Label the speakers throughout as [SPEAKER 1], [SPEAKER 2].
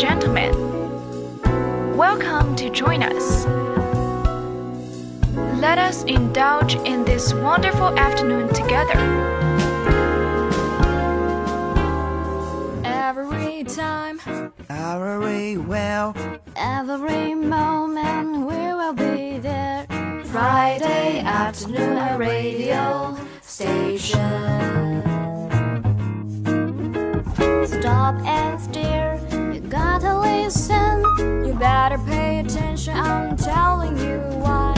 [SPEAKER 1] gentlemen, welcome to join us. Let us indulge in this wonderful afternoon together.
[SPEAKER 2] Every time,
[SPEAKER 3] Every well,
[SPEAKER 2] every moment, we will be there. Friday afternoon at radio station. Stop and stare, gotta listen. You better pay attention, I'm telling you why.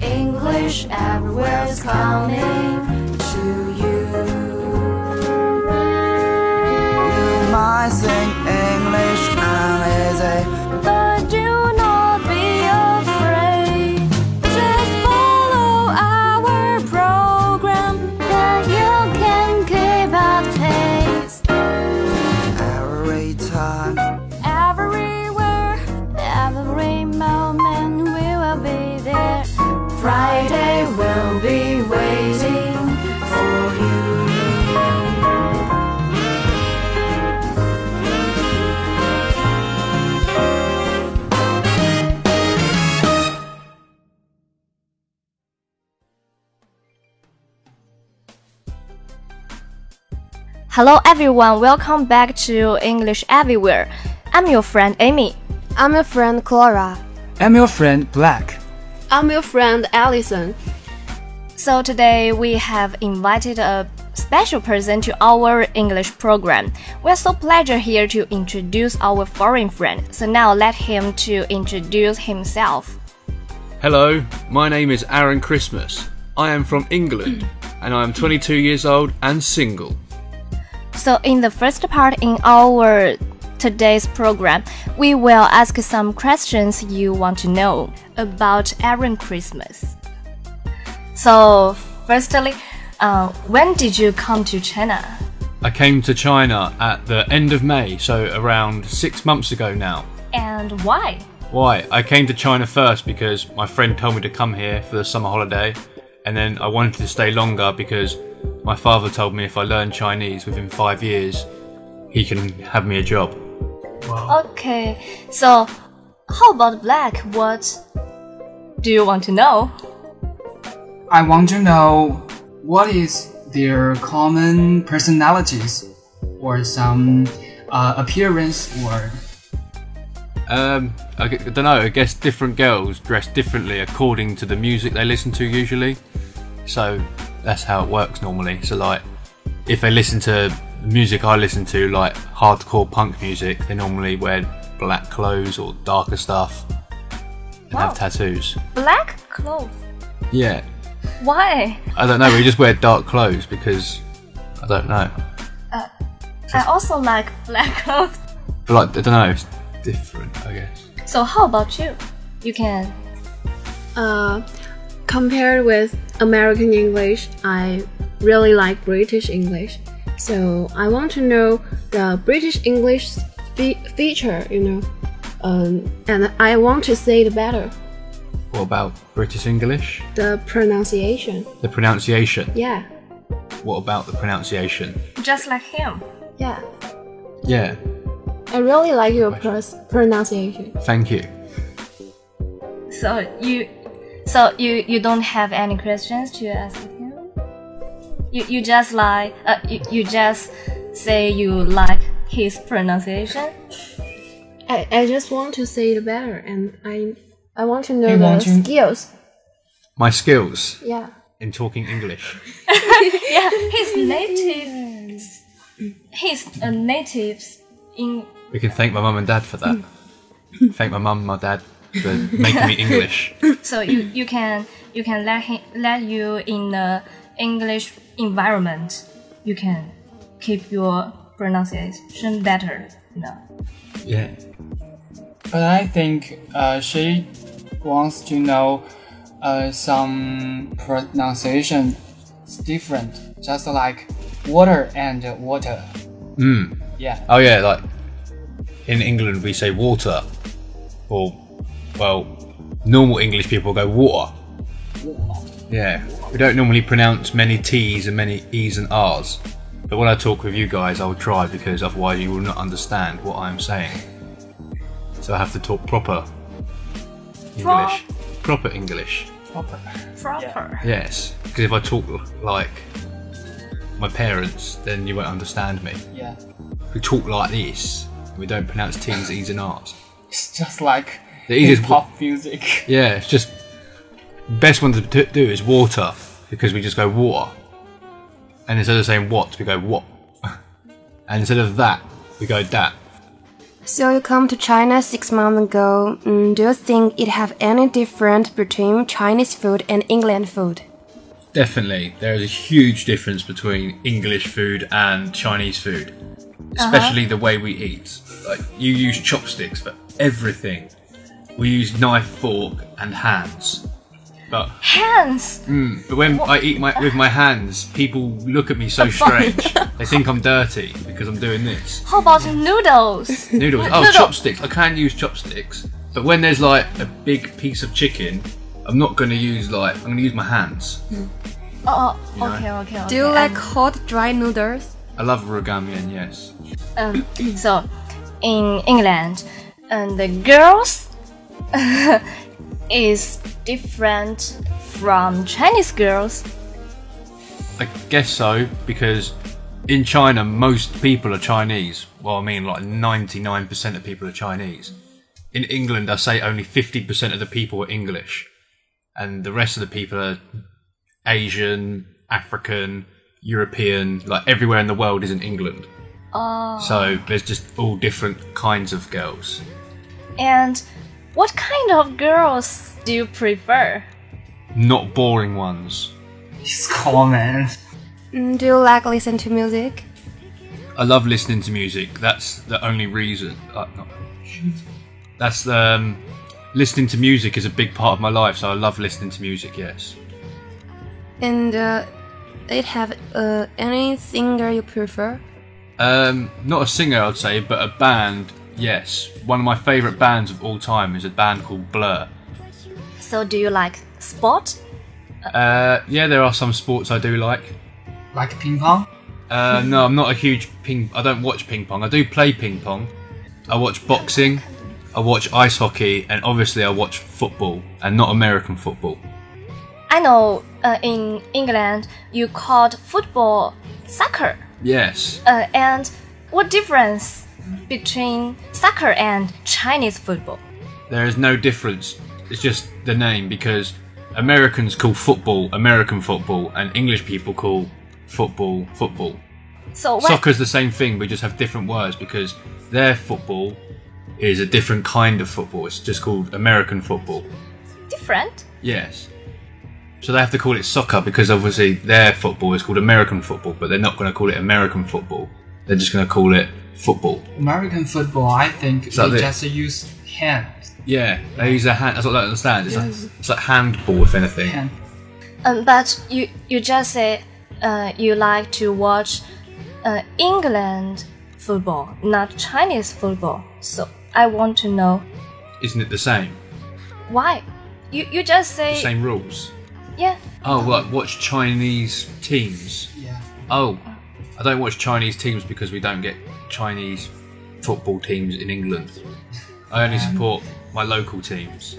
[SPEAKER 2] English everywhere is coming to you.
[SPEAKER 3] you might sing English uneasy.
[SPEAKER 2] But do
[SPEAKER 4] Hello everyone, welcome back to English Everywhere. I'm your friend Amy.
[SPEAKER 5] I'm your friend Clara.
[SPEAKER 6] I'm your friend Black.
[SPEAKER 5] I'm your friend Allison.
[SPEAKER 4] So today we have invited a special person to our English program. We're so pleasure here to introduce our foreign friend. So now let him to introduce himself.
[SPEAKER 7] Hello, my name is Aaron Christmas. I am from England and I am 22 years old and single.
[SPEAKER 4] So in the first part in our today's program, we will ask some questions you want to know about Aaron Christmas. So firstly, uh, when did you come to China?
[SPEAKER 7] I came to China at the end of May, so around six months ago now.
[SPEAKER 4] And why?
[SPEAKER 7] Why? I came to China first because my friend told me to come here for the summer holiday, and then I wanted to stay longer because my father told me if I learn Chinese within five years, he can have me a job.
[SPEAKER 4] Okay, so how about Black? What do you want to know?
[SPEAKER 6] I want to know what is their common personalities or some uh, appearance or
[SPEAKER 7] Um, I, don't know. I guess different girls dress differently according to the music they listen to usually. So that's how it works normally. So like, if they listen to music I listen to, like hardcore punk music, they normally wear black clothes or darker stuff and
[SPEAKER 4] Wow.
[SPEAKER 7] have tattoos.
[SPEAKER 4] Black clothes.
[SPEAKER 7] Yeah,
[SPEAKER 4] Why?
[SPEAKER 7] I don't know. We just wear dark clothes because I don't know.
[SPEAKER 4] I also like black clothes.
[SPEAKER 7] But like, I don't know. It's different, I guess.
[SPEAKER 4] So how about you? You can.
[SPEAKER 5] Uh, compared with American English, I really like British English. So I want to know the British English fe- feature, you know, um, and I want to say it better.
[SPEAKER 7] What about British English?
[SPEAKER 5] The pronunciation.
[SPEAKER 7] The pronunciation.
[SPEAKER 5] Yeah,
[SPEAKER 7] What about the pronunciation?
[SPEAKER 4] Just like him.
[SPEAKER 5] yeah.
[SPEAKER 7] Yeah.
[SPEAKER 5] I really like your pros- pronunciation.
[SPEAKER 7] Thank you.
[SPEAKER 4] So you, so you you don't have any questions to ask him. You you just like uh you, you just say you like his pronunciation.
[SPEAKER 5] I, I just want to say it better, and I I want to know
[SPEAKER 6] You
[SPEAKER 5] the
[SPEAKER 6] want to-
[SPEAKER 5] skills.
[SPEAKER 7] My skills
[SPEAKER 5] Yeah.
[SPEAKER 7] in talking English.
[SPEAKER 4] Yeah, he's native. He's a native in.
[SPEAKER 7] We can thank my mum and dad for that. thank my mum my dad for making me English.
[SPEAKER 4] So you you can you can let him let you in the English environment. You can keep your pronunciation better. You know.
[SPEAKER 7] Yeah.
[SPEAKER 6] But I think uh, she wants to know uh, some pronunciation is different, just like water and water.
[SPEAKER 7] Mm.
[SPEAKER 6] Yeah.
[SPEAKER 7] Oh yeah, like in England we say water, or well, normal English people go water. Yeah, we don't normally pronounce many T's and many E's and R's. But when I talk with you guys, I will try because otherwise you will not understand what I'm saying. so I have to talk proper English. Proper English.
[SPEAKER 6] Proper.
[SPEAKER 4] Proper.
[SPEAKER 7] Yes, because if I talk like my parents, then you won't understand me.
[SPEAKER 6] Yeah.
[SPEAKER 7] If we talk like this, we don't pronounce T's, E's, and R's.
[SPEAKER 6] It's just like
[SPEAKER 7] The easiest
[SPEAKER 6] pop music.
[SPEAKER 7] Yeah, it's just best one to do is water because we just go water, and instead of saying what, we go what, and instead of that, we go that.
[SPEAKER 8] So you come to China six months ago. Mm, do you think it have any difference between Chinese food and England food?
[SPEAKER 7] Definitely, there is a huge difference between English food and Chinese food, Uh-huh. especially the way we eat. Like you use chopsticks for everything. We use knife, fork, and hands. But
[SPEAKER 4] Hands.
[SPEAKER 7] Mm, but when I eat my with my hands, people look at me so strange. they think I'm dirty because I'm doing this.
[SPEAKER 4] How about noodles?
[SPEAKER 7] Noodles. Oh,
[SPEAKER 4] Noodle.
[SPEAKER 7] chopsticks. I can use chopsticks, but when there's like a big piece of chicken, I'm not going to use like I'm going to use my hands.
[SPEAKER 4] Mm.
[SPEAKER 7] Oh,
[SPEAKER 4] okay, okay, okay.
[SPEAKER 8] Do you like hot dry noodles?
[SPEAKER 7] I love ramen. Yes.
[SPEAKER 4] Um, so, in England, and the girls is different from Chinese girls.
[SPEAKER 7] I guess so because in China most people are Chinese. Well, I mean like 99% of people are Chinese. In England, I say only 50% of the people are English, and the rest of the people are Asian, African, European. Like everywhere in the world isn't England.
[SPEAKER 4] Oh.
[SPEAKER 7] So there's just all different kinds of girls.
[SPEAKER 4] And what kind of girls do you prefer?
[SPEAKER 7] Not boring ones.
[SPEAKER 6] It's common.
[SPEAKER 8] Mm, do you like listen to music?
[SPEAKER 7] I love listening to music. That's the only reason. Uh, not, that's um, listening to music is a big part of my life. So I love listening to music. Yes.
[SPEAKER 8] And uh, it have uh, any singer you prefer?
[SPEAKER 7] Um, not a singer, I'd say, but a band. Yes. One of my favourite bands of all time is a band called Blur.
[SPEAKER 4] So, do you like sport?
[SPEAKER 7] Uh, yeah, there are some sports I do like.
[SPEAKER 6] Like ping pong?
[SPEAKER 7] Uh, no, I'm not a huge ping. I don't watch ping pong. I do play ping pong. I watch boxing. I watch ice hockey, and obviously I watch football, and not American football.
[SPEAKER 4] I know uh, in England you called football soccer.
[SPEAKER 7] Yes.
[SPEAKER 4] Uh, and what difference between soccer and Chinese football?
[SPEAKER 7] There is no difference. It's just the name because Americans call football American football, and English people call football football.
[SPEAKER 4] So?
[SPEAKER 7] Soccer's the same thing. We just have different words because their football is a different kind of football. It's just called American football.
[SPEAKER 4] different?
[SPEAKER 7] Yes. So they have to call it soccer because obviously their football is called American football, but they're not going to call it American football. They're just going to call it football.
[SPEAKER 6] American football, I think
[SPEAKER 7] that
[SPEAKER 6] they
[SPEAKER 7] it?
[SPEAKER 6] just use hand.
[SPEAKER 7] Yeah, they use their hand. That's what I don't understand. It's, like, it's like handball, if anything.
[SPEAKER 6] hand.
[SPEAKER 4] Um, but you you just say uh, you like to watch uh, England football, not Chinese football. So I want to know
[SPEAKER 7] Isn't it the same?
[SPEAKER 4] why. You you just say
[SPEAKER 7] Same rules.
[SPEAKER 4] Yeah.
[SPEAKER 7] Oh, like watch Chinese teams.
[SPEAKER 6] Yeah.
[SPEAKER 7] Oh, I don't watch Chinese teams because we don't get Chinese football teams in England. I only um, support my local teams,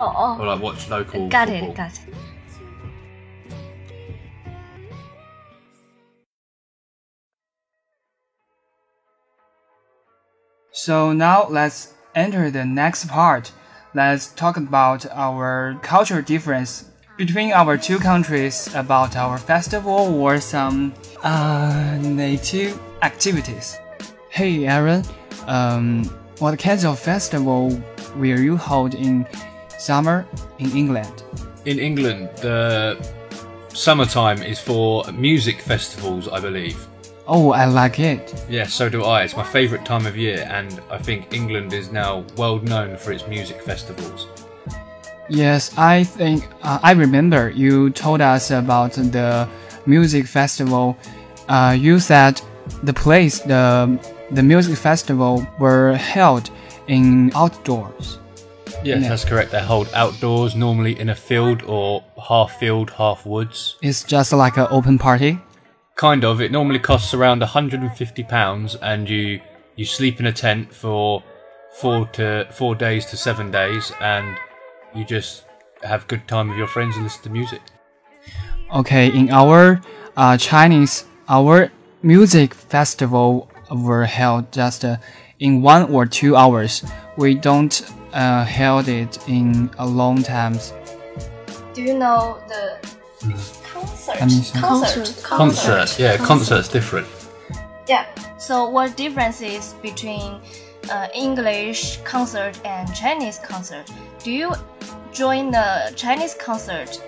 [SPEAKER 4] Oh, oh.
[SPEAKER 7] or
[SPEAKER 4] oh.
[SPEAKER 7] like watch local.
[SPEAKER 4] got
[SPEAKER 7] football.
[SPEAKER 4] it, got it.
[SPEAKER 6] So now let's enter the next part. Let's talk about our cultural difference between our two countries about our festival or some uh, native activities. Hey Aaron, um, what kinds of festival will you hold in summer in England?
[SPEAKER 7] In England, the summertime is for music festivals, I believe.
[SPEAKER 6] Oh, I like it.
[SPEAKER 7] Yeah, so do I. It's my favourite time of year, and I think England is now world known for its music festivals.
[SPEAKER 6] Yes, I think uh, I remember you told us about the music festival. Uh, you said the place the the music festival were held in outdoors.
[SPEAKER 7] Yes,
[SPEAKER 6] Yeah.
[SPEAKER 7] that's correct. They're held outdoors, normally in a field or half field, half woods.
[SPEAKER 6] It's just like an open party.
[SPEAKER 7] Kind of. It normally costs around £150, and you you sleep in a tent for four to four days to seven days, and you just have good time with your friends and listen to music.
[SPEAKER 6] Okay, in our uh, Chinese, our music festival were held just uh, in one or two hours. We don't uh, held it in a long times.
[SPEAKER 4] Do you know the concert?
[SPEAKER 6] Let me see.
[SPEAKER 4] Concert.
[SPEAKER 7] Concert, yeah, concert's different.
[SPEAKER 4] Yeah. So what difference is between uh, English concert and Chinese concert? Do you join the Chinese concert?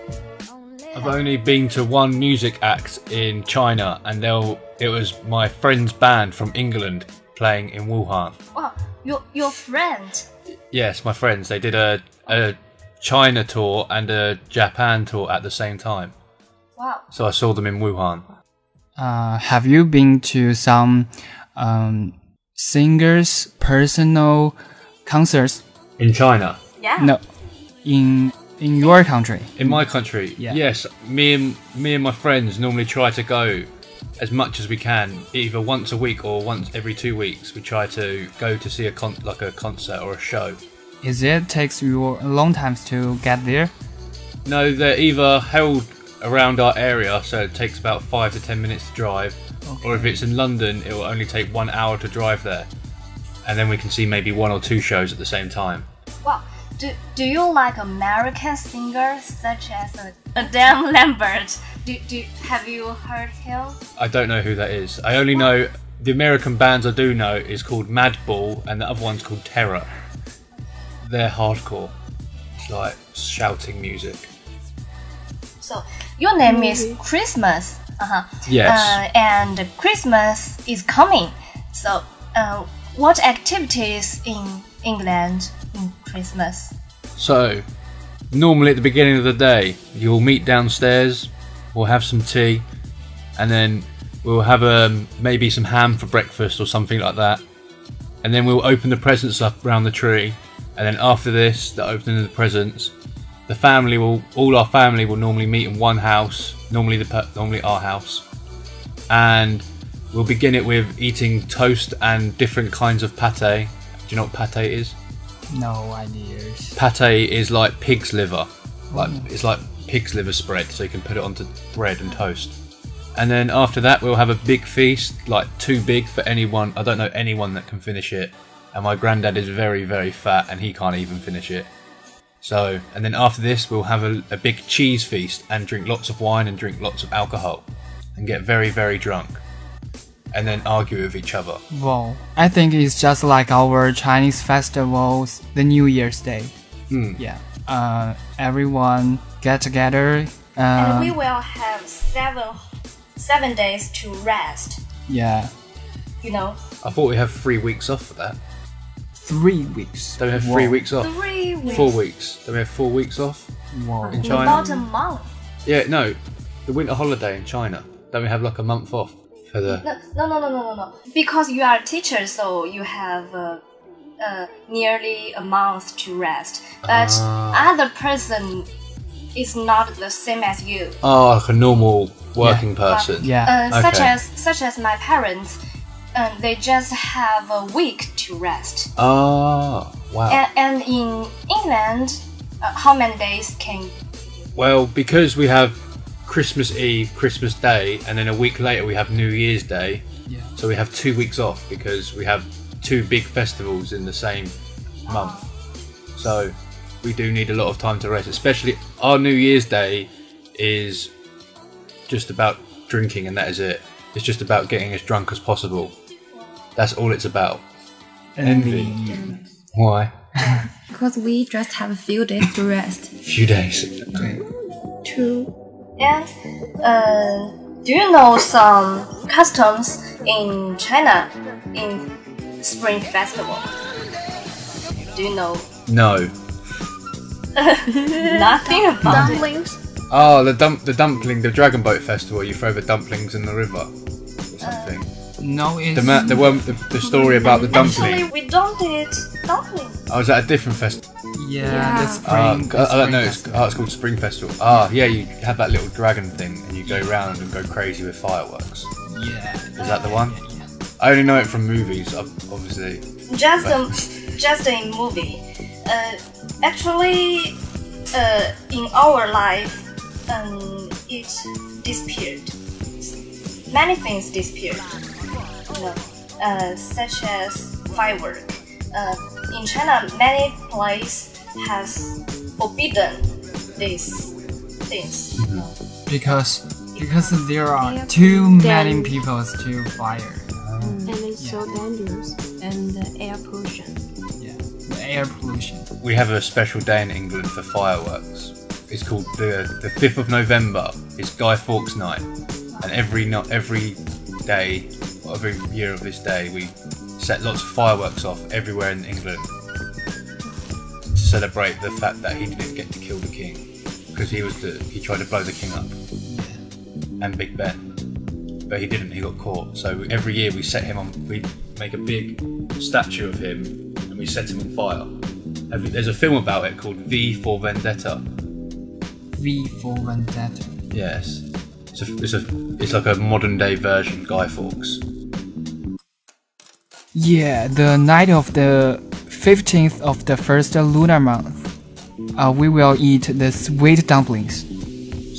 [SPEAKER 7] I've only been to one music act in China, and it was my friend's band from England playing in Wuhan.
[SPEAKER 4] Wow, your your friend.
[SPEAKER 7] Yes, my friends. They did a, a China tour and a Japan tour at the same time.
[SPEAKER 4] Wow.
[SPEAKER 7] So I saw them in Wuhan.
[SPEAKER 6] Uh, have you been to some um, singers' personal concerts?
[SPEAKER 7] In China?
[SPEAKER 4] Yeah.
[SPEAKER 6] No, in in your country.
[SPEAKER 7] In my country?
[SPEAKER 6] Yeah.
[SPEAKER 7] Yes. Me and me and my friends normally try to go as much as we can, either once a week or once every two weeks. We try to go to see a con- like a concert or a show.
[SPEAKER 6] Is it takes you a long time to get there?
[SPEAKER 7] No, they're either held around our area, so it takes about five to ten minutes to drive, or if it's in London, it will only take one hour to drive there, and then we can see maybe one or two shows at the same time.
[SPEAKER 4] Wow. Do, do you like American singers such as uh, Adam Lambert? Do, do have you heard him?
[SPEAKER 7] I don't know who that is. I only know the American bands I do know is called Madball, and the other one's called Terror. They're hardcore. It's like shouting music.
[SPEAKER 4] So your name is Christmas. Uh-huh.
[SPEAKER 7] Yes.
[SPEAKER 4] Uh, and Christmas is coming. So uh, what activities in England in Christmas?
[SPEAKER 7] So, normally at the beginning of the day, you'll meet downstairs, we'll have some tea, and then we'll have um, maybe some ham for breakfast or something like that. And then we'll open the presents up around the tree. And then after this, the opening of the presents, the family will, all our family will normally meet in one house, normally the normally our house, and we'll begin it with eating toast and different kinds of pate. Do you know what pate is?
[SPEAKER 6] No ideas.
[SPEAKER 7] Pate is like pig's liver. Like mm. it's like pig's liver spread, so you can put it onto bread and toast. And then after that, we'll have a big feast, like too big for anyone. I don't know anyone that can finish it. And my granddad is very, very fat, and he can't even finish it. So, and then after this, we'll have a, a big cheese feast and drink lots of wine and drink lots of alcohol, and get very, very drunk, and then argue with each other.
[SPEAKER 6] Wow, I think it's just like our Chinese festivals, the New Year's Day.
[SPEAKER 7] Hmm.
[SPEAKER 6] Yeah. Uh, everyone get together.
[SPEAKER 4] and we
[SPEAKER 6] Uh,
[SPEAKER 4] will have seven seven days to rest.
[SPEAKER 6] yeah,
[SPEAKER 4] You know,
[SPEAKER 7] I thought we have three weeks off for that.
[SPEAKER 6] Three weeks.
[SPEAKER 7] Don't we have three
[SPEAKER 6] Wow.
[SPEAKER 7] weeks off?
[SPEAKER 4] three weeks.
[SPEAKER 7] Four weeks. Don't we have four weeks off
[SPEAKER 6] Wow.
[SPEAKER 7] in China?
[SPEAKER 4] About a month.
[SPEAKER 7] Yeah, no, the winter holiday in China. Don't we have like a month off for the?
[SPEAKER 4] No, no, no, no, no, no, no. Because you are a teacher, so you have uh, uh, nearly a month to rest. But
[SPEAKER 7] Ah.
[SPEAKER 4] other person is not the same as you.
[SPEAKER 7] Oh, like a normal working person.
[SPEAKER 6] Yeah.
[SPEAKER 4] Uh, Such
[SPEAKER 7] Okay.
[SPEAKER 4] as such as my parents, uh, they just have a week to rest.
[SPEAKER 7] Oh, wow.
[SPEAKER 4] And, and in England, uh, how many days can?
[SPEAKER 7] Well, because we have Christmas Eve, Christmas Day, and then a week later we have New Year's Day.
[SPEAKER 6] Yeah.
[SPEAKER 7] So we have two weeks off because we have two big festivals in the same month. So we do need a lot of time to rest, especially our New Year's Day is just about drinking and that is it. It's just about getting as drunk as possible. That's all it's about. Envy. Why?
[SPEAKER 8] Because we just have a few days to rest.
[SPEAKER 7] few days.
[SPEAKER 4] Two. And uh, do you know some customs in China in Spring Festival? Do you know
[SPEAKER 7] No.
[SPEAKER 4] nothing about it?
[SPEAKER 5] Dumplings.
[SPEAKER 7] Oh, the dump, the dumpling, the Dragon Boat Festival. You throw the dumplings in the river or something.
[SPEAKER 6] No, it's
[SPEAKER 7] the ma- the one, the, the story about the dumpling.
[SPEAKER 4] Actually, we don't eat dumpling.
[SPEAKER 7] I was at a different festival.
[SPEAKER 6] yeah, the
[SPEAKER 7] Uh,
[SPEAKER 6] spring.
[SPEAKER 7] I,
[SPEAKER 6] the
[SPEAKER 7] I don't know. It's,
[SPEAKER 6] festival.
[SPEAKER 7] oh, it's called Spring Festival. Ah, yeah. You have that little dragon thing, and you go round and go crazy with fireworks.
[SPEAKER 6] Yeah.
[SPEAKER 7] Is that the one? Yeah. I only know it from movies, ob- obviously.
[SPEAKER 4] Just um, just a movie. Uh, actually, uh, in our life, um, it disappeared. Many things disappeared. You uh, such as firework. Uh, in China, many places has forbidden these things. you know.
[SPEAKER 6] because because there are
[SPEAKER 8] Yeah.
[SPEAKER 6] too many
[SPEAKER 5] Then-
[SPEAKER 6] people to fire.
[SPEAKER 5] and it's so dangerous.
[SPEAKER 8] And the air pollution.
[SPEAKER 6] Yeah, the air pollution.
[SPEAKER 7] We have a special day in England for fireworks. It's called the the fifth of November. It's Guy Fawkes Night, and every not every day, or every year of this day, we set lots of fireworks off everywhere in England to celebrate the fact that he didn't get to kill the king because he was the he tried to blow the king up and Big Ben, but he didn't. He got caught. So every year we set him on. We make a big statue of him and we set him on fire. There's a film about it called V for Vendetta.
[SPEAKER 6] V for Vendetta.
[SPEAKER 7] Yes, it's a, it's a it's like a modern day version Guy Fawkes.
[SPEAKER 6] Yeah, the night of the 15th of the first lunar month, uh, we will eat the sweet dumplings.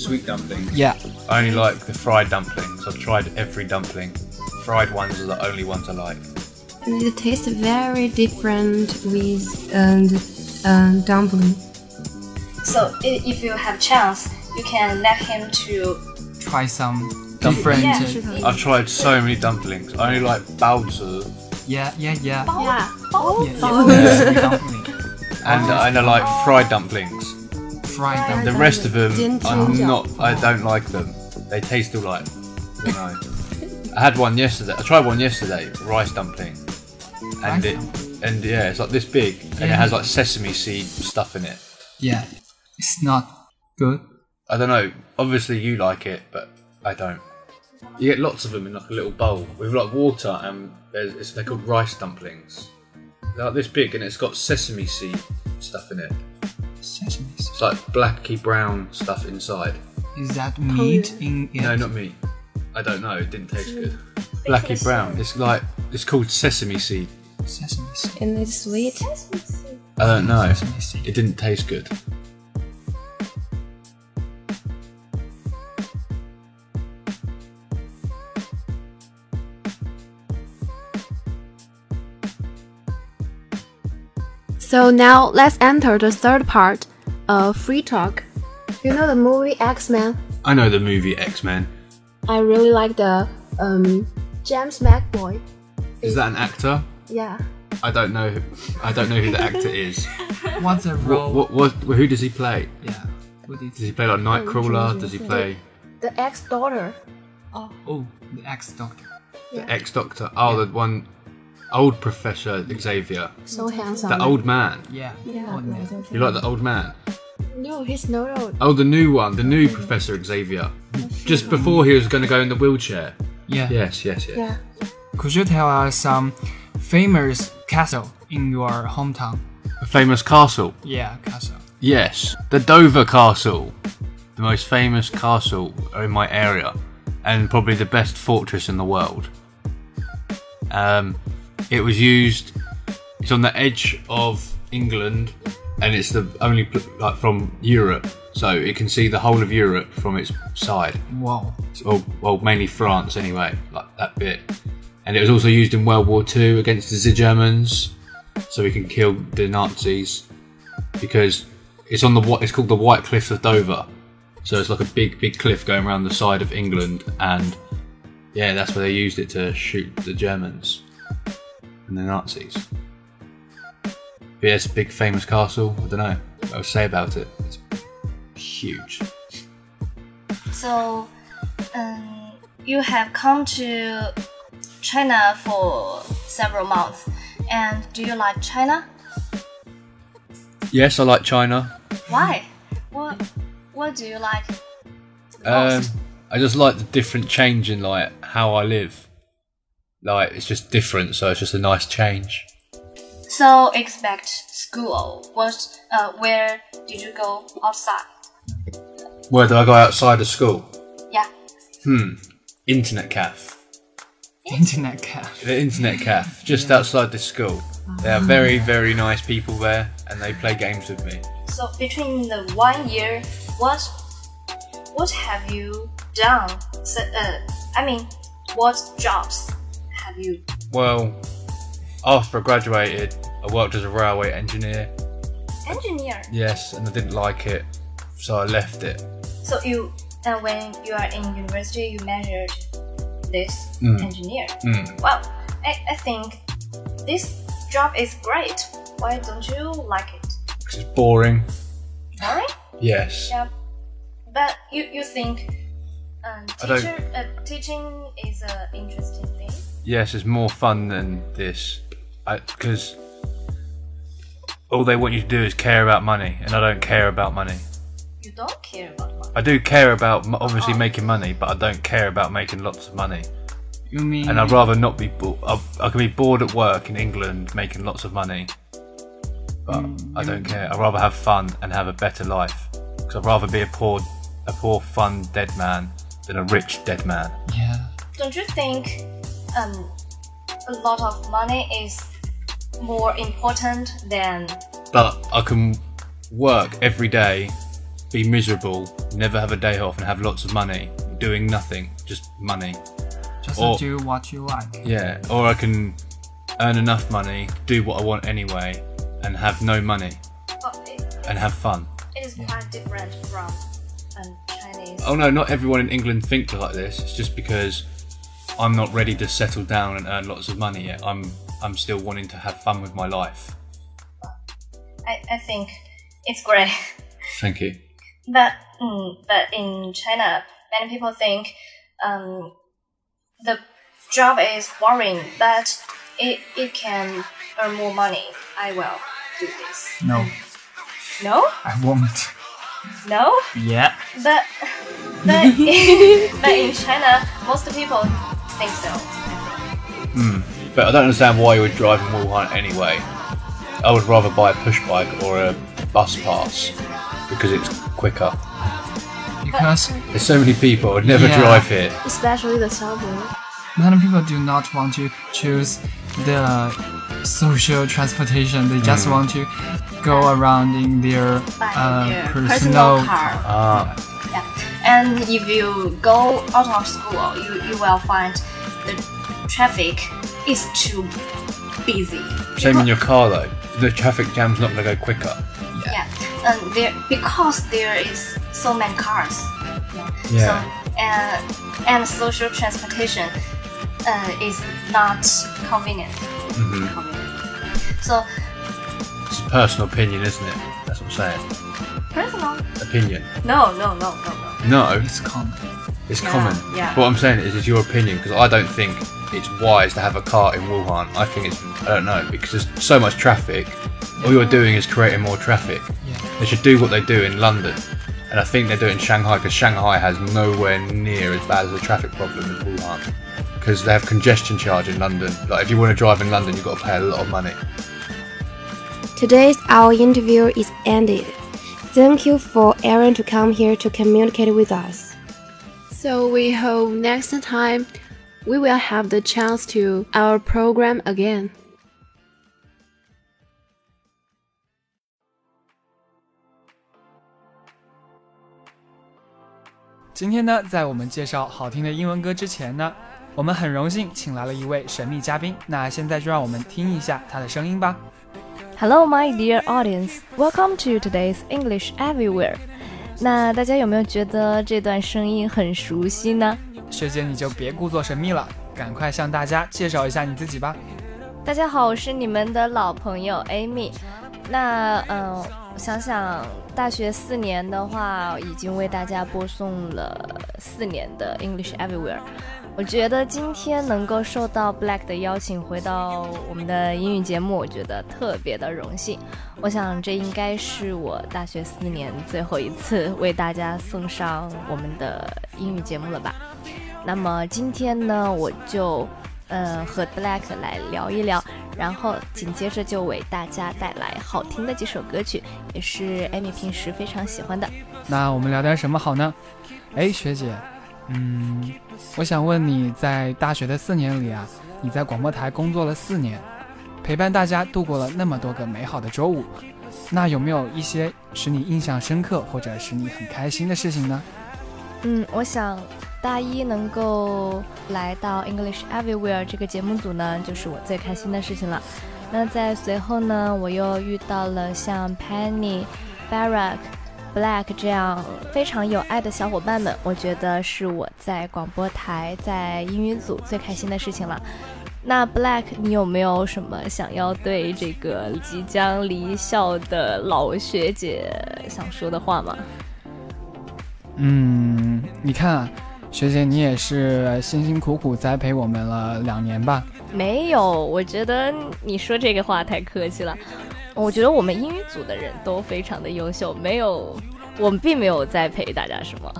[SPEAKER 7] Sweet dumplings.
[SPEAKER 6] Yeah,
[SPEAKER 7] I only like the fried dumplings. I've tried every dumpling. Fried ones are the only ones I like.
[SPEAKER 8] And it tastes very different with um, um, dumpling.
[SPEAKER 4] So if you have chance, you can let him to
[SPEAKER 6] try some
[SPEAKER 7] Dumpling.
[SPEAKER 6] different.
[SPEAKER 4] Yeah.
[SPEAKER 7] I've tried so many dumplings. I only like baozi
[SPEAKER 6] Yeah, yeah, yeah.
[SPEAKER 5] Yeah.
[SPEAKER 8] Oh,
[SPEAKER 6] Yeah, yeah, sweet dumpling.
[SPEAKER 7] and um, and I like fried dumplings.
[SPEAKER 6] Fried
[SPEAKER 7] dumplings.
[SPEAKER 6] The
[SPEAKER 7] rest of them, I'm not. I don't like them. They taste all like. I don't know. I had one yesterday. I tried one yesterday, rice dumpling, and it, and yeah, it's like this big, and it has like sesame seed stuff in it.
[SPEAKER 6] Yeah, it's not good.
[SPEAKER 7] I don't know. Obviously, you like it, but I don't. You get lots of them in like a little bowl with like water, and there's, it's, they're called rice dumplings. They're like this big, and it's got sesame seed stuff in it.
[SPEAKER 6] Sesame seed.
[SPEAKER 7] It's like blacky brown stuff inside.
[SPEAKER 6] Is that oh, meat in it?
[SPEAKER 7] No, not meat. I don't know. It didn't taste good. Blacky brown. It's like it's called sesame seed.
[SPEAKER 6] Sesame seed.
[SPEAKER 8] and it's sweet.
[SPEAKER 7] I don't know.
[SPEAKER 6] Sesame seed.
[SPEAKER 7] It didn't taste good.
[SPEAKER 5] So now let's enter the third part, uh, free talk. You know the movie X Men?
[SPEAKER 7] I know the movie X Men.
[SPEAKER 5] I really like the um, James McAvoy.
[SPEAKER 7] Is that an actor?
[SPEAKER 5] Yeah.
[SPEAKER 7] I don't know. I don't know who the actor is.
[SPEAKER 6] What's the role?
[SPEAKER 7] What, what, what? Who does he play?
[SPEAKER 6] Yeah. What did
[SPEAKER 7] Does he play like Nightcrawler? Does he play
[SPEAKER 5] The ex daughter.
[SPEAKER 6] Oh, the ex doctor.
[SPEAKER 7] the ex Doctor? Oh, the one old Professor Xavier.
[SPEAKER 5] So handsome.
[SPEAKER 7] The old man.
[SPEAKER 6] Yeah.
[SPEAKER 5] Yeah.
[SPEAKER 6] old man.
[SPEAKER 7] You like the old man?
[SPEAKER 5] No, he's not old.
[SPEAKER 7] Oh, the new one, the new Professor Xavier. Just before he was going to go in the wheelchair.
[SPEAKER 6] Yeah.
[SPEAKER 7] Yes, yes, yes.
[SPEAKER 5] Yeah.
[SPEAKER 6] Could you tell us some famous castle in your hometown?
[SPEAKER 7] A famous castle.
[SPEAKER 6] Yeah, castle.
[SPEAKER 7] Yes, the Dover Castle, the most famous castle in my area, and probably the best fortress in the world. Um, it was used. It's on the edge of England, and it's the only pl- like from Europe, so it can see the whole of Europe from its side.
[SPEAKER 6] Wow.
[SPEAKER 7] Well, well, mainly France anyway, like that bit. And it was also used in World War Two against the Germans, so we can kill the Nazis because it's on the it's called the White Cliffs of Dover. So it's like a big, big cliff going around the side of England, and yeah, that's where they used it to shoot the Germans and the Nazis. But yeah, it's a big, famous castle. I don't know what I'll say about it. It's huge.
[SPEAKER 4] So, um, you have come to China for several months, and do you like China?
[SPEAKER 7] Yes, I like China.
[SPEAKER 4] Why? What What do you like?
[SPEAKER 7] Um. I just like the different change in like how I live. Like it's just different, so it's just a nice change.
[SPEAKER 4] so expect school. What? Uh, where did you go outside?
[SPEAKER 7] Where do I go outside of school?
[SPEAKER 4] Yeah.
[SPEAKER 7] Hmm. Internet cafe.
[SPEAKER 6] Internet cafe.
[SPEAKER 7] The internet cafe, just outside the school. They are very, very nice people there, and they play games with me.
[SPEAKER 4] So between the one year, what what have you done? So, uh, I mean, what jobs have you?
[SPEAKER 7] Well, after I graduated, I worked as a railway engineer.
[SPEAKER 4] Engineer.
[SPEAKER 7] Yes, and I didn't like it, so I left it.
[SPEAKER 4] So you and when you are in university, you measured this
[SPEAKER 7] Mm.
[SPEAKER 4] engineer.
[SPEAKER 7] Mm.
[SPEAKER 4] Well, I, I think this job is great. Why don't you like it?
[SPEAKER 7] Because it's boring.
[SPEAKER 4] Boring?
[SPEAKER 7] Yes.
[SPEAKER 4] Yeah. But you, you think um, teacher, uh, teaching is an interesting thing?
[SPEAKER 7] Yes, it's more fun than this. Because all they want you to do is care about money, and I don't care about money.
[SPEAKER 4] You don't care about money.
[SPEAKER 7] I do care about m- obviously oh. making money, but I don't care about making lots of money.
[SPEAKER 6] You mean
[SPEAKER 7] And I'd rather not be. Bo- I, I can be bored at work in England making lots of money, but mm, I don't care. I'd rather have fun and have a better life. Because I'd rather be a poor, a poor, fun dead man than a rich dead man.
[SPEAKER 6] yeah?
[SPEAKER 4] Don't you think um, a lot of money is more important than
[SPEAKER 7] But I can work every day, be miserable, never have a day off, and have lots of money, doing nothing, just money.
[SPEAKER 6] Just
[SPEAKER 7] Or-
[SPEAKER 6] do what you like.
[SPEAKER 7] Yeah, or I can earn enough money, do what I want anyway, and have no money
[SPEAKER 4] it,
[SPEAKER 7] and have fun.
[SPEAKER 4] it is quite different from um, Chinese.
[SPEAKER 7] Oh no, not everyone in England thinks like this. It's just because I'm not ready to settle down and earn lots of money yet. I'm I'm still wanting to have fun with my life.
[SPEAKER 4] I, I think it's great.
[SPEAKER 7] Thank you.
[SPEAKER 4] But mm, but in China, many people think um, the job is boring, but it it can earn more money. I will do this.
[SPEAKER 6] No,
[SPEAKER 4] No,
[SPEAKER 6] I won't.
[SPEAKER 4] no.
[SPEAKER 6] Yeah.
[SPEAKER 4] But but in, but in China, most people think so.
[SPEAKER 7] But I don't understand why you would drive in Wuhan anyway. I would rather buy a push bike or a bus pass because it's quicker.
[SPEAKER 6] Because
[SPEAKER 7] There's so many people who would never
[SPEAKER 6] Yeah.
[SPEAKER 7] drive here.
[SPEAKER 5] especially the subway.
[SPEAKER 6] many people do not want to choose the social transportation. They just want to go around in their
[SPEAKER 4] By
[SPEAKER 6] uh,
[SPEAKER 4] their
[SPEAKER 6] personal.
[SPEAKER 4] car.
[SPEAKER 7] Ah,
[SPEAKER 4] Yeah. And if you go out of school, you, you will find the traffic is too busy.
[SPEAKER 7] same in your car though. The traffic jam's not going to go quicker.
[SPEAKER 4] Yeah, and there because there is so many cars.
[SPEAKER 7] Yeah.
[SPEAKER 4] So and and social transportation uh, is not convenient.
[SPEAKER 7] Mhm.
[SPEAKER 4] Convenient. So
[SPEAKER 7] It's a personal opinion, isn't it? That's what I'm saying.
[SPEAKER 4] Personal.
[SPEAKER 7] Opinion.
[SPEAKER 4] No, no, no, no, no.
[SPEAKER 7] No,
[SPEAKER 6] It's common.
[SPEAKER 7] it's
[SPEAKER 4] Yeah,
[SPEAKER 7] common.
[SPEAKER 4] yeah.
[SPEAKER 7] What I'm saying is, it's your opinion because I don't think it's wise to have a car in Wuhan. I think it's, I don't know, because there's so much traffic. All you're doing is creating more traffic.
[SPEAKER 6] Yeah.
[SPEAKER 7] They should do what they do in London. And I think they do it in Shanghai because Shanghai has nowhere near as bad as a traffic problem as Wuhan. Because they have congestion charge in London. Like if you want to drive in London, you've got to pay a lot of money.
[SPEAKER 8] Today's our interview is ended. Thank you for Aaron to come here to communicate with us.
[SPEAKER 5] So we hope next time we will have the chance to our program again.
[SPEAKER 6] 今天呢，在我们介绍好听的英文歌之前呢，我们很荣幸请来了一位神秘嘉宾。那现在就让我们听一下他的声音吧。
[SPEAKER 4] Hello, my dear audience. Welcome to today's English Everywhere. 那大家有没有觉得这段声音很熟悉呢？
[SPEAKER 6] 学姐，你就别故作神秘了，赶快向大家介绍一下你自己吧。
[SPEAKER 4] 大家好，我是你们的老朋友 Amy。那嗯、呃想想大学四年的话，已经为大家播送了四年的 English Everywhere。我觉得今天能够受到 Black 的邀请回到我们的英语节目，我觉得特别的荣幸。我想这应该是我大学四年最后一次为大家送上我们的英语节目了吧。那么今天呢，我就呃和 Black 来聊一聊，然后紧接着就为大家带来好听的几首歌曲，也是 Amy 平时非常喜欢的。
[SPEAKER 6] 那我们聊点什么好呢？哎，学姐，嗯，我想问你在大学的四年里啊，你在广播台工作了四年，
[SPEAKER 9] 陪伴大家度过了那么多个美好的周五。那有没有一些使你印象深刻或者使你很开心的事情呢？
[SPEAKER 4] 嗯，我想大一能够来到 English Everywhere 这个节目组呢，就是我最开心的事情了。那在随后呢，我又遇到了像 Penny、Barack、Black 这样非常有爱的小伙伴们，我觉得是我在广播台、在英语组最开心的事情了。那 Black，你有没有什么想要对这个即将离校的老学姐想说的话吗？
[SPEAKER 9] 嗯，你看，学姐你也是辛辛苦苦栽培我们了两年吧？
[SPEAKER 4] 没有，我觉得你说这个话太客气了。我觉得我们英语组的人都非常的优秀，没有，我们并没有在陪大家什么。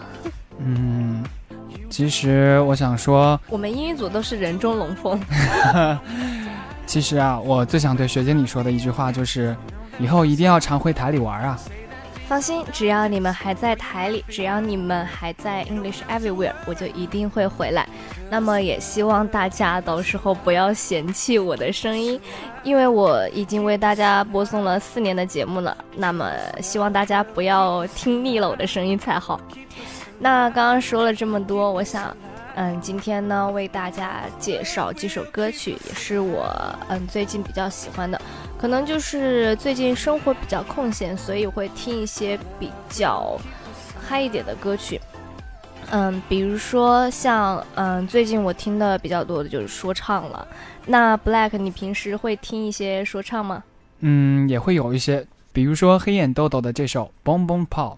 [SPEAKER 9] 嗯，其实我想说，
[SPEAKER 4] 我们英语组都是人中龙凤。
[SPEAKER 9] 其实啊，我最想对学姐你说的一句话就是，以后一定要常回台里玩啊。
[SPEAKER 4] 放心，只要你们还在台里，只要你们还在 English Everywhere，我就一定会回来。那么也希望大家到时候不要嫌弃我的声音，因为我已经为大家播送了四年的节目了。那么希望大家不要听腻了我的声音才好。那刚刚说了这么多，我想。嗯，今天呢，为大家介绍几首歌曲，也是我嗯最近比较喜欢的，可能就是最近生活比较空闲，所以会听一些比较嗨一点的歌曲。嗯，比如说像嗯最近我听的比较多的就是说唱了。那 Black，你平时会听一些说唱吗？
[SPEAKER 9] 嗯，也会有一些，比如说黑眼豆豆的这首《Boom Boom Pow》。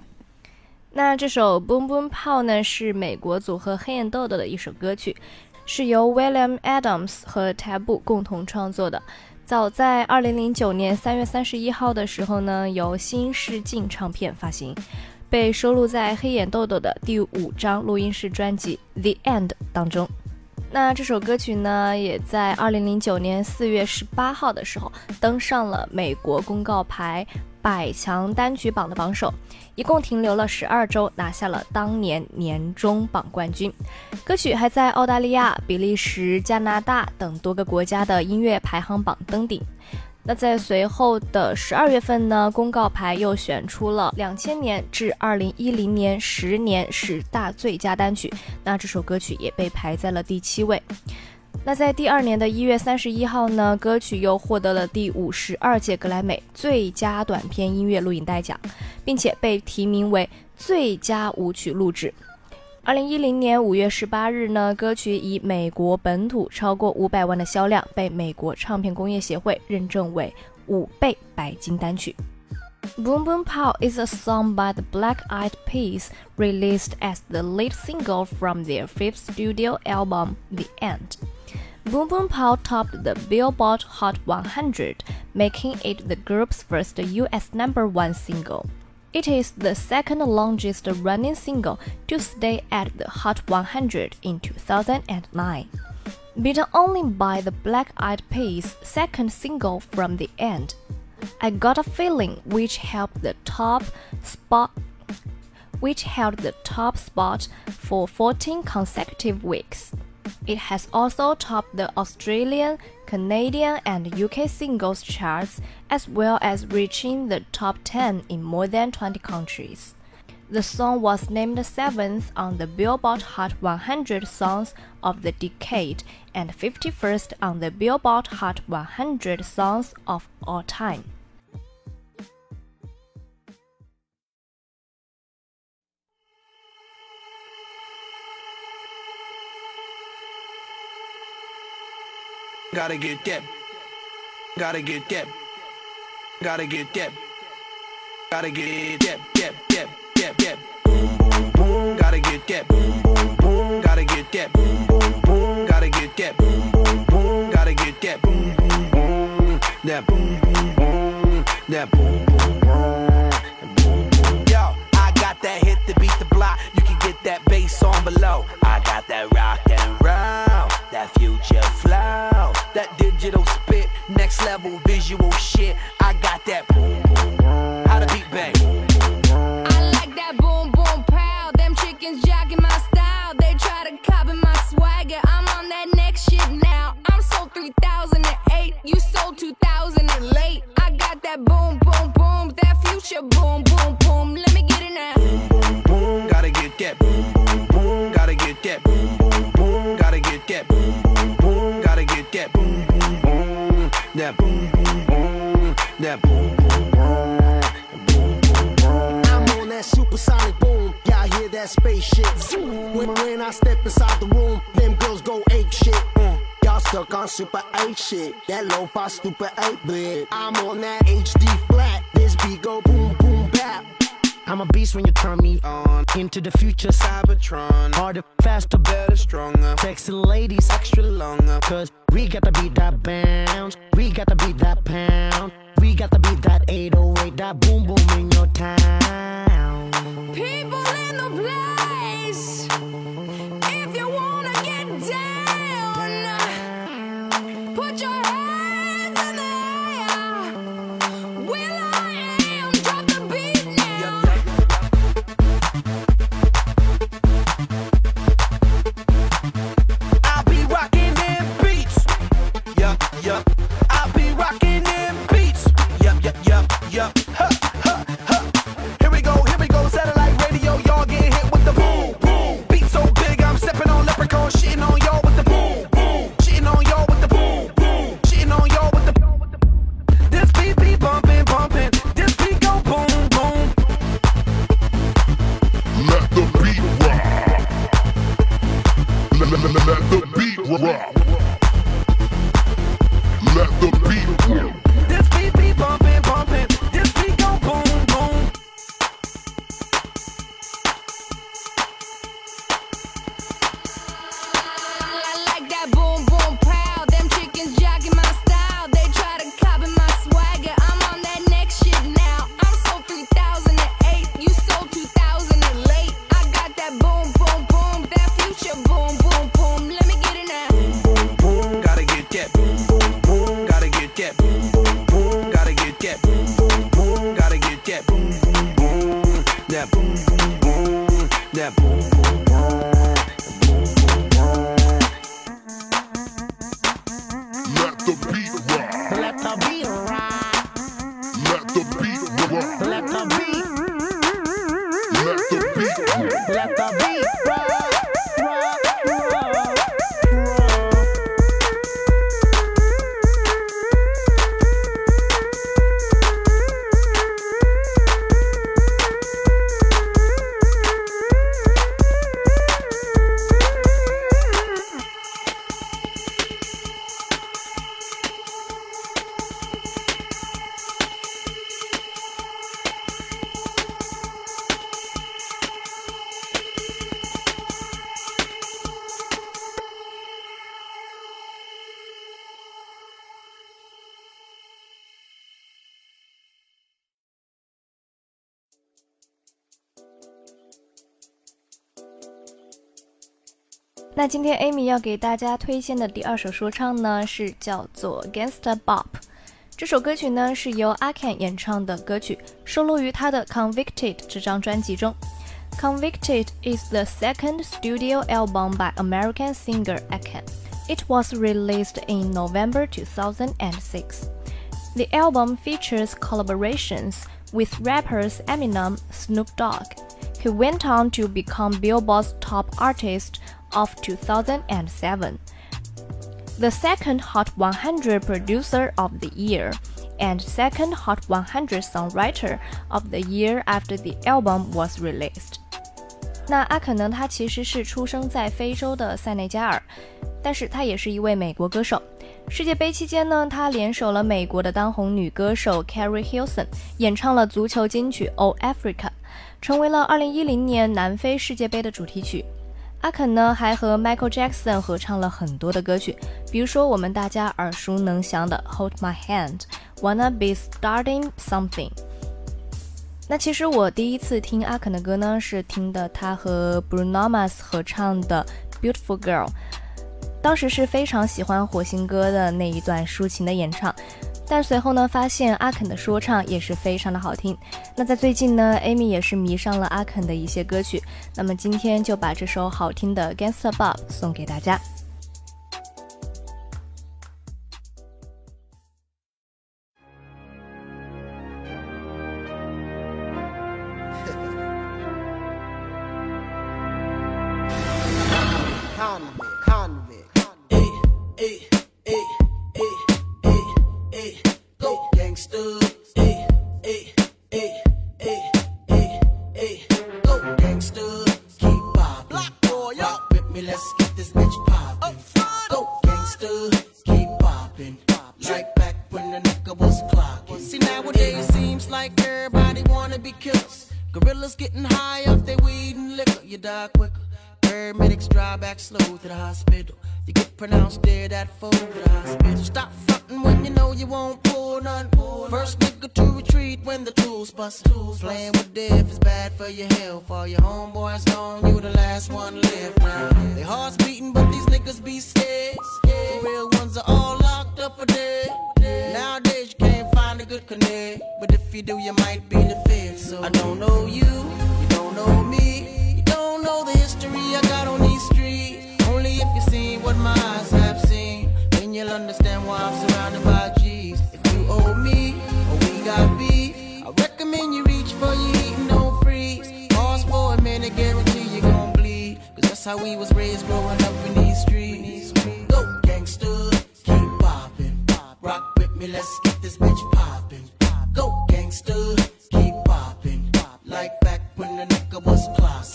[SPEAKER 4] 那这首《Boom Boom Pow》呢，是美国组合黑眼豆豆的一首歌曲，是由 William Adams 和 Taboo 共同创作的。早在二零零九年三月三十一号的时候呢，由新视镜唱片发行，被收录在黑眼豆豆的第五张录音室专辑《The End》当中。那这首歌曲呢，也在二零零九年四月十八号的时候登上了美国公告牌。百强单曲榜的榜首，一共停留了十二周，拿下了当年年终榜冠军。歌曲还在澳大利亚、比利时、加拿大等多个国家的音乐排行榜登顶。那在随后的十二月份呢，公告牌又选出了两千年至二零一零年十年十大最佳单曲，那这首歌曲也被排在了第七位。那在第二年的一月三十一号呢，歌曲又获得了第五十二届格莱美最佳短片音乐录影带奖，并且被提名为最佳舞曲录制。二零一零年五月十八日呢，歌曲以美国本土超过五百万的销量，被美国唱片工业协会认证为五倍白金单曲。Boom Boom Pow is a song by the Black Eyed Peas, released as the lead single from their fifth studio album, The End. Boom Boom Pow topped the Billboard Hot 100, making it the group's first US number one single. It is the second longest running single to stay at the Hot 100 in 2009, beaten only by the Black Eyed Peas' second single from the end. I Got a Feeling, which helped the top spot which held the top spot for 14 consecutive weeks. It has also topped the Australian, Canadian, and UK singles charts, as well as reaching the top 10 in more than 20 countries. The song was named seventh on the Billboard Hot 100 Songs of the Decade and 51st on the Billboard Hot 100 Songs of All Time.
[SPEAKER 10] Gotta get that. Gotta get that. Gotta get that. Gotta get that. That. That. That. That. Boom boom boom. Gotta get that. Boom boom boom. Gotta get that. Boom boom boom. Gotta get that. Boom boom boom. Gotta get that. Boom boom boom. That boom boom boom. That boom boom boom. Boom boom. Yo, I got that hit to beat the block. You can get that bass on below. I got that rock and roll. That future flow that digital spit, next level visual shit.
[SPEAKER 11] Low fi stupid 8 bit. I'm on that HD flat. This beat go boom boom bap. I'm a beast when you turn me on. Into the future, Cybertron. Harder, faster, better, stronger. Sexy ladies, extra longer. Cause we got to beat that bounce. We got to beat that pound. We got to beat that 808, that boom boom in your town.
[SPEAKER 10] People in the place. If you wanna get down, put your that boom,
[SPEAKER 4] 今天 Amy 要给大家推荐的第二首说唱呢，是叫做《Gangsta Bop》。这首歌曲呢是由阿 Ken 演唱的歌曲，收录于他的《Konvicted》这张专辑中。《Konvicted》is the second studio album by American singer Akon. It was released in November 2006. The album features collaborations with rappers Eminem, Snoop Dogg. He went on to become Billboard's top artist of 2007, the second Hot 100 producer of the year, and second Hot 100 songwriter of the year after the album was released. 那阿肯呢？他其实是出生在非洲的塞内加尔，但是他也是一位美国歌手。世界杯期间呢，他联手了美国的当红女歌手 Carrie Hilson，演唱了足球金曲《o Africa》，成为了2010年南非世界杯的主题曲。阿肯呢还和 Michael Jackson 合唱了很多的歌曲，比如说我们大家耳熟能详的《Hold My Hand》，Wanna Be Starting Something。那其实我第一次听阿肯的歌呢，是听的他和 Bruno Mars 合唱的《Beautiful Girl》，当时是非常喜欢火星哥的那一段抒情的演唱。但随后呢，发现阿肯的说唱也是非常的好听。那在最近呢，Amy 也是迷上了阿肯的一些歌曲。那么今天就把这首好听的《Gangsta Bob》送给大家。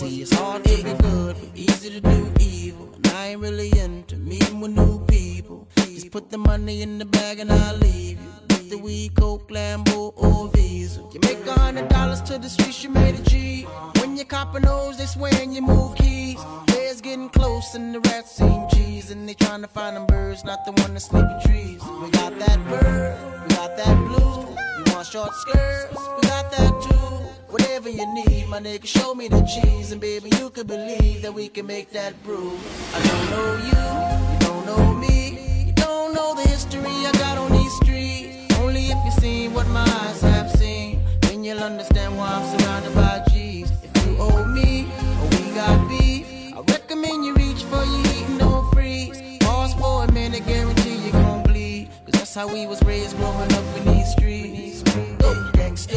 [SPEAKER 12] See, it's hard to be good, but easy to do evil. And I ain't really into meeting with new people. Just put the money in the bag and I'll leave you. With the weed, coke, Lambo, or Visa. You make a hundred dollars to the streets, you made a G. When you copping those, they swearing you move keys. Feds getting close and the rats seem cheese. And they trying to find them birds, not the one that sleep in trees. We got that bird, we got that blue. You want short skirts, we got that too. Whatever you need, my nigga, show me the cheese. And baby, you can believe that we can make that brew. I don't know you, you don't know me. You don't know the history I got on these streets. Only if you seen what my eyes have seen, then you'll understand why I'm surrounded by G's. If you owe me, or we got beef, I recommend you reach for your heat don't freeze. Pause for a minute, guarantee you gon' bleed. Cause that's how we was raised growing up in these streets. Go gangster,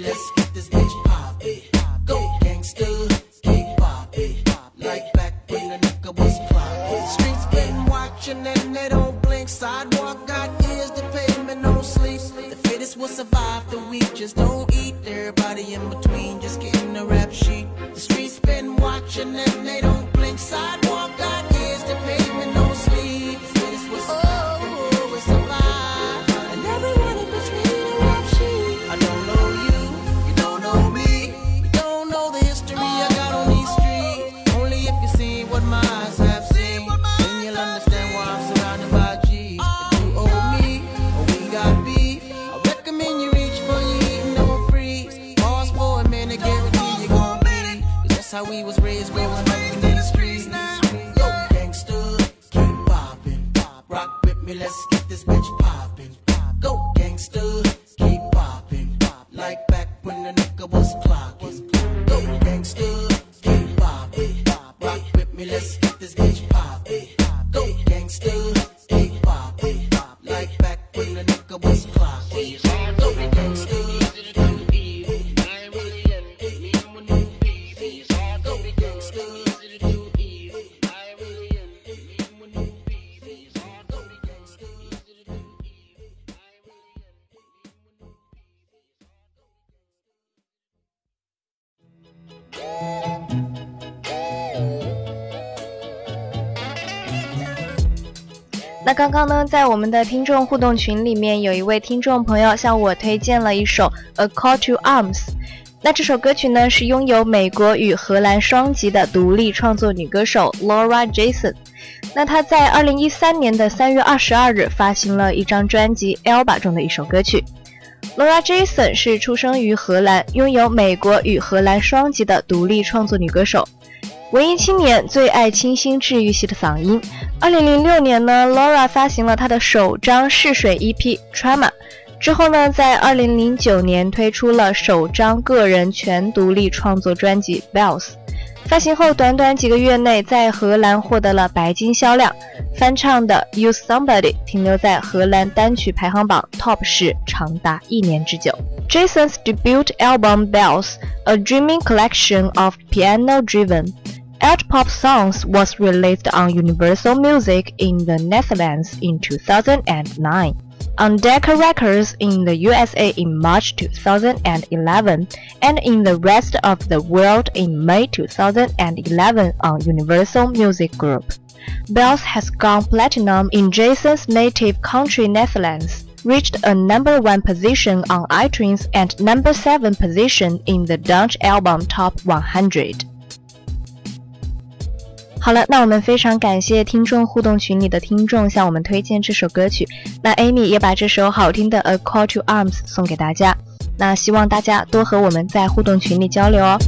[SPEAKER 12] let's get this bitch poppin'. Go gangster, keep poppin'. Like back when the nigga was clockin'. Streets been watching and they don't blink. Sidewalk got ears, the pavement don't sleep. The fittest will survive the weak, just don't eat. Everybody in between, just getting the rap sheet. The streets been watching and
[SPEAKER 4] 刚刚呢，在我们的听众互动群里面，有一位听众朋友向我推荐了一首《A Call to Arms》。那这首歌曲呢，是拥有美国与荷兰双籍的独立创作女歌手 Laura Jason。那她在二零一三年的三月二十二日发行了一张专辑《Elba》中的一首歌曲。Laura Jason 是出生于荷兰，拥有美国与荷兰双籍的独立创作女歌手。文艺青年最爱清新治愈系的嗓音。二零零六年呢，Laura 发行了她的首张试水 EP《Trauma》，之后呢，在二零零九年推出了首张个人全独立创作专辑《Bells》。发行后短短几个月内，在荷兰获得了白金销量。翻唱的《Use Somebody》停留在荷兰单曲排行榜 Top 十长达一年之久。Jason's debut album Bells, a dreaming collection of piano-driven alt pop songs, was released on Universal Music in the Netherlands in 2009.
[SPEAKER 2] on Decca Records in the USA in March 2011 and in the rest of the world in May 2011 on Universal Music Group. Bells has gone platinum in Jansen's native country Netherlands, reached a number 1 position on iTunes and number 7 position in the Dutch album Top 100. 好了，那我们非常感谢听众互动群里的听众向我们推荐这首歌曲。那 Amy 也把这首好听的《A Call to Arms》送给大家。那希望大家多和我们在互动群里交流哦。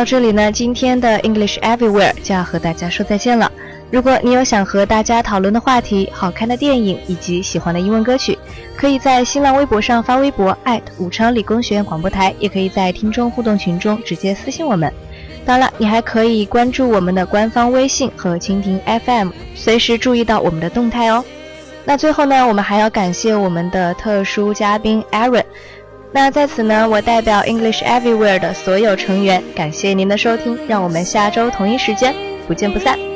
[SPEAKER 2] 到这里呢，今天的 English Everywhere 就要和大家说再见了。如果你有想和大家讨论的话题、好看的电影以及喜欢的英文歌曲，可以在新浪微博上发微博武昌理工学院广播台，也可以在听众互动群中直接私信我们。当然了，你还可以关注我们的官方微信和蜻蜓 FM，随时注意到我们的动态哦。那最后呢，我们还要感谢我们的特殊嘉宾 Aaron。那在此呢，我代表 English Everywhere 的所有成员，感谢您的收听，让我们下周同一时间不见不散。